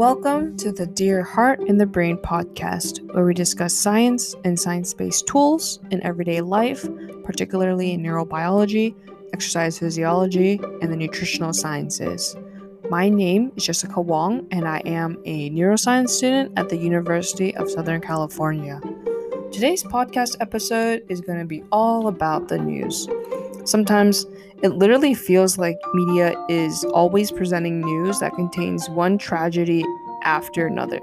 Welcome to the Dear Heart in the Brain podcast, where we discuss science and science based tools in everyday life, particularly in neurobiology, exercise physiology, and the nutritional sciences. My name is Jessica Wong, and I am a neuroscience student at the University of Southern California. Today's podcast episode is going to be all about the news. Sometimes it literally feels like media is always presenting news that contains one tragedy after another,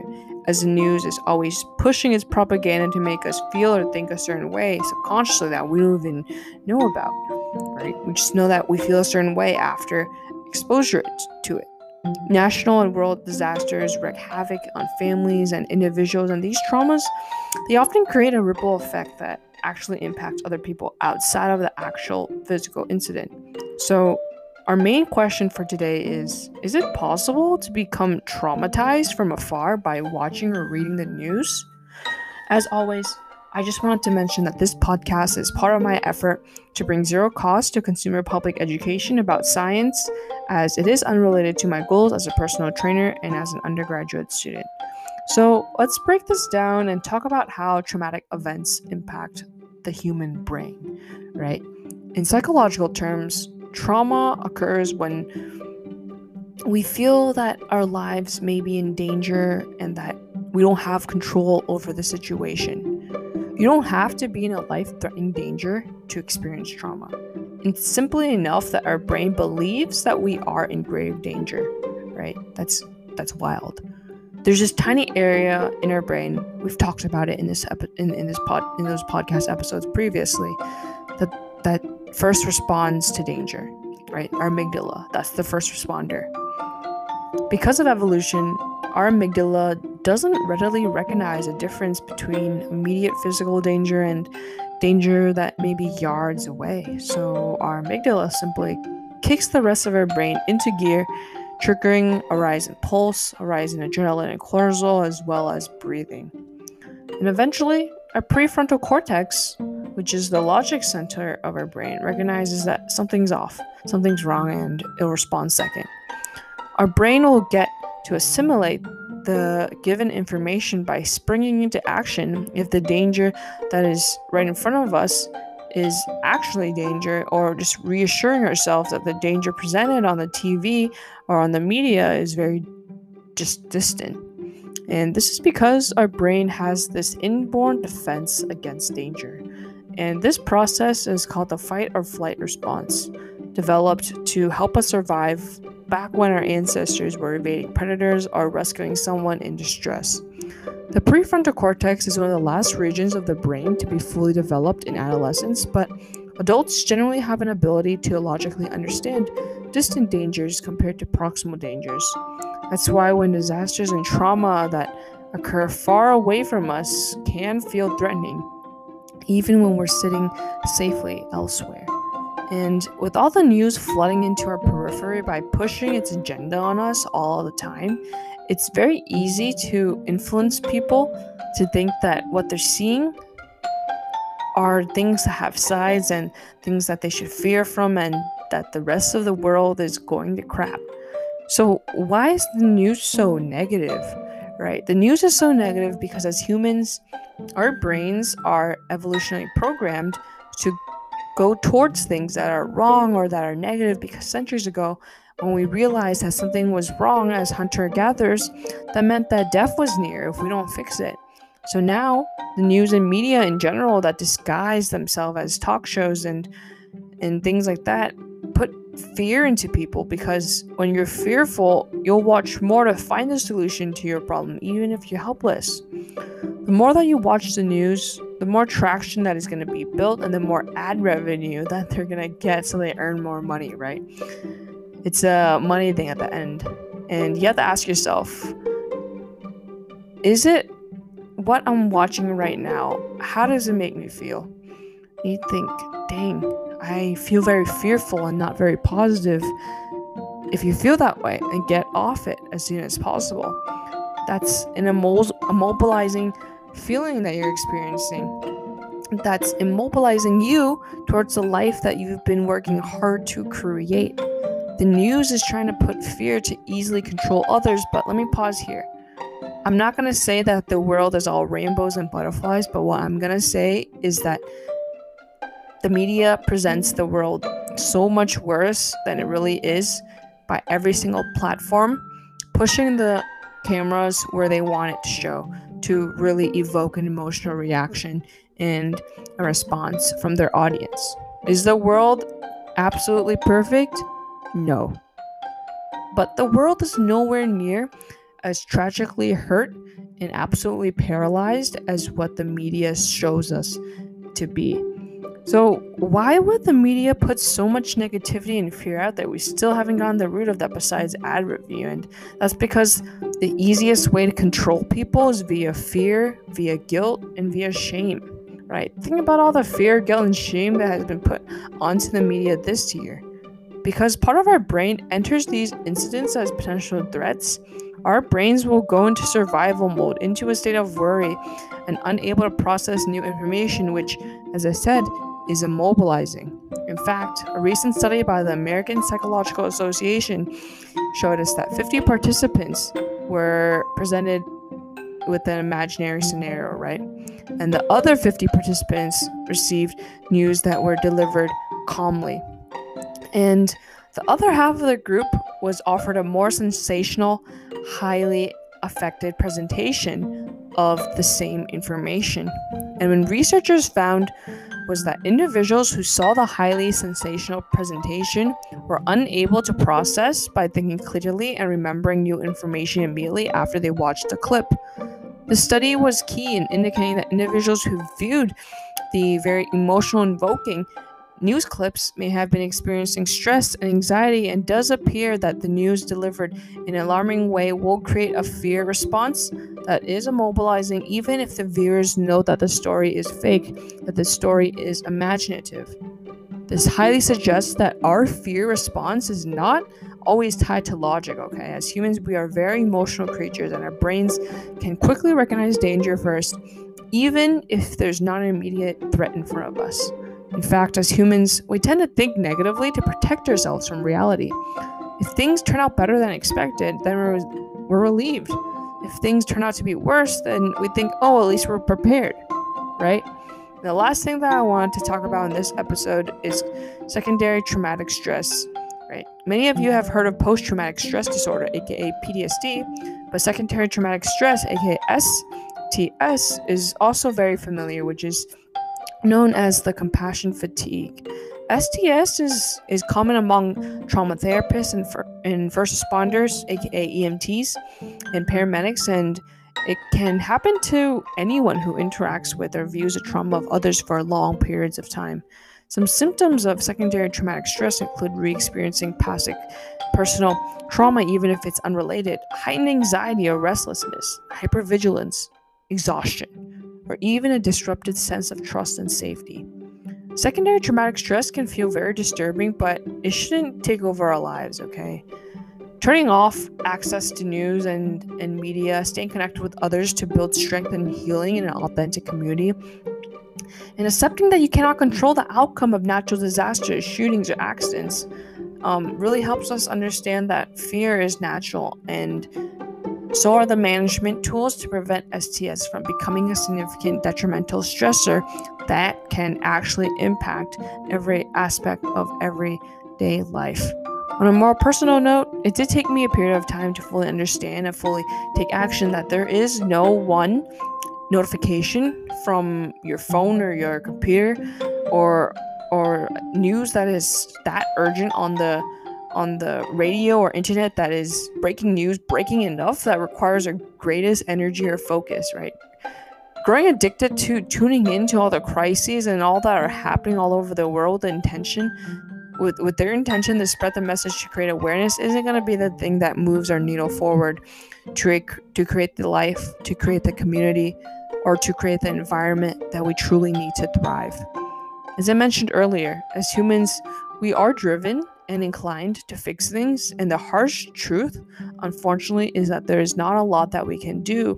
as the news is always pushing its propaganda to make us feel or think a certain way subconsciously that we don't even know about, right? We just know that we feel a certain way after exposure to it. National and world disasters wreak havoc on families and individuals, and these traumas, they often create a ripple effect that actually impact other people outside of the actual physical incident. So, our main question for today is Is it possible to become traumatized from afar by watching or reading the news? As always, I just wanted to mention that this podcast is part of my effort to bring zero cost to consumer public education about science, as it is unrelated to my goals as a personal trainer and as an undergraduate student. So let's break this down and talk about how traumatic events impact the human brain, right? In psychological terms, trauma occurs when we feel that our lives may be in danger and that we don't have control over the situation. You don't have to be in a life threatening danger to experience trauma. It's simply enough that our brain believes that we are in grave danger, right? That's that's wild there's this tiny area in our brain we've talked about it in this epi- in, in this pod in those podcast episodes previously that that first responds to danger right? Our amygdala that's the first responder. Because of evolution our amygdala doesn't readily recognize a difference between immediate physical danger and danger that may be yards away. So our amygdala simply kicks the rest of our brain into gear triggering a rise in pulse, a rise in adrenaline and cortisol, as well as breathing. And eventually, our prefrontal cortex, which is the logic center of our brain, recognizes that something's off, something's wrong, and it'll respond second. Our brain will get to assimilate the given information by springing into action if the danger that is right in front of us is actually danger, or just reassuring ourselves that the danger presented on the TV or on the media is very just distant. And this is because our brain has this inborn defense against danger. And this process is called the fight or flight response, developed to help us survive back when our ancestors were evading predators or rescuing someone in distress. The prefrontal cortex is one of the last regions of the brain to be fully developed in adolescence, but adults generally have an ability to logically understand distant dangers compared to proximal dangers. That's why when disasters and trauma that occur far away from us can feel threatening, even when we're sitting safely elsewhere. And with all the news flooding into our periphery by pushing its agenda on us all the time, it's very easy to influence people to think that what they're seeing are things that have sides and things that they should fear from and that the rest of the world is going to crap. So, why is the news so negative? Right? The news is so negative because as humans, our brains are evolutionarily programmed to go towards things that are wrong or that are negative because centuries ago when we realized that something was wrong as hunter gatherers, that meant that death was near if we don't fix it. So now, the news and media in general that disguise themselves as talk shows and and things like that put fear into people because when you're fearful, you'll watch more to find the solution to your problem, even if you're helpless. The more that you watch the news, the more traction that is going to be built, and the more ad revenue that they're going to get so they earn more money, right? It's a money thing at the end. And you have to ask yourself is it what I'm watching right now? How does it make me feel? You think, dang, I feel very fearful and not very positive. If you feel that way, and get off it as soon as possible. That's an immobilizing feeling that you're experiencing. That's immobilizing you towards the life that you've been working hard to create. The news is trying to put fear to easily control others, but let me pause here. I'm not going to say that the world is all rainbows and butterflies, but what I'm going to say is that the media presents the world so much worse than it really is by every single platform, pushing the cameras where they want it to show to really evoke an emotional reaction and a response from their audience. Is the world absolutely perfect? No. But the world is nowhere near as tragically hurt and absolutely paralyzed as what the media shows us to be. So, why would the media put so much negativity and fear out there? We still haven't gotten the root of that besides ad review. And that's because the easiest way to control people is via fear, via guilt, and via shame right? Think about all the fear, guilt, and shame that has been put onto the media this year. Because part of our brain enters these incidents as potential threats, our brains will go into survival mode, into a state of worry, and unable to process new information, which, as I said, is immobilizing. In fact, a recent study by the American Psychological Association showed us that 50 participants were presented with an imaginary scenario, right? And the other 50 participants received news that were delivered calmly. And the other half of the group was offered a more sensational, highly affected presentation of the same information. And when researchers found was that individuals who saw the highly sensational presentation were unable to process by thinking clearly and remembering new information immediately after they watched the clip. The study was key in indicating that individuals who viewed the very emotional invoking news clips may have been experiencing stress and anxiety, and does appear that the news delivered in an alarming way will create a fear response that is immobilizing, even if the viewers know that the story is fake, that the story is imaginative. This highly suggests that our fear response is not always tied to logic, okay? As humans, we are very emotional creatures and our brains can quickly recognize danger first, even if there's not an immediate threat in front of us. In fact, as humans, we tend to think negatively to protect ourselves from reality. If things turn out better than expected, then we're, we're relieved. If things turn out to be worse, then we think, oh, at least we're prepared, right? The last thing that I want to talk about in this episode is secondary traumatic stress right? Many of you have heard of post traumatic stress disorder, aka PTSD, but secondary traumatic stress, aka STS, is also very familiar, which is known as the compassion fatigue. STS is, is common among trauma therapists and, for, and first responders, aka EMTs, and paramedics, and it can happen to anyone who interacts with or views the trauma of others for long periods of time. Some symptoms of secondary traumatic stress include re experiencing past personal trauma, even if it's unrelated, heightened anxiety or restlessness, hypervigilance, exhaustion, or even a disrupted sense of trust and safety. Secondary traumatic stress can feel very disturbing, but it shouldn't take over our lives, okay? Turning off access to news and, and media, staying connected with others to build strength and healing in an authentic community, and accepting that you cannot control the outcome of natural disasters, shootings, or accidents um, really helps us understand that fear is natural and so are the management tools to prevent STS from becoming a significant detrimental stressor that can actually impact every aspect of everyday life. On a more personal note, it did take me a period of time to fully understand and fully take action that there is no one notification from your phone or your computer or or news that is that urgent on the on the radio or internet that is breaking news breaking enough that requires our greatest energy or focus right growing addicted to tuning into all the crises and all that are happening all over the world the intention with with their intention to spread the message to create awareness isn't going to be the thing that moves our needle forward to, to create the life to create the community or to create the environment that we truly need to thrive. As I mentioned earlier, as humans, we are driven and inclined to fix things, and the harsh truth, unfortunately, is that there is not a lot that we can do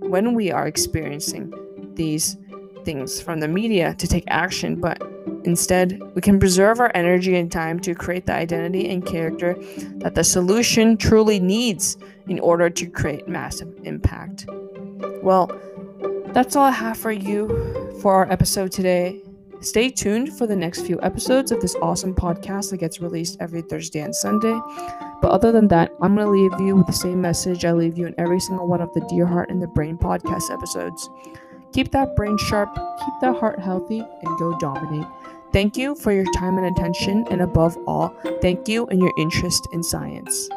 when we are experiencing these things from the media to take action, but Instead, we can preserve our energy and time to create the identity and character that the solution truly needs in order to create massive impact. Well, that's all I have for you for our episode today. Stay tuned for the next few episodes of this awesome podcast that gets released every Thursday and Sunday. But other than that, I'm going to leave you with the same message I leave you in every single one of the Dear Heart and the Brain podcast episodes. Keep that brain sharp, keep that heart healthy, and go dominate. Thank you for your time and attention, and above all, thank you and your interest in science.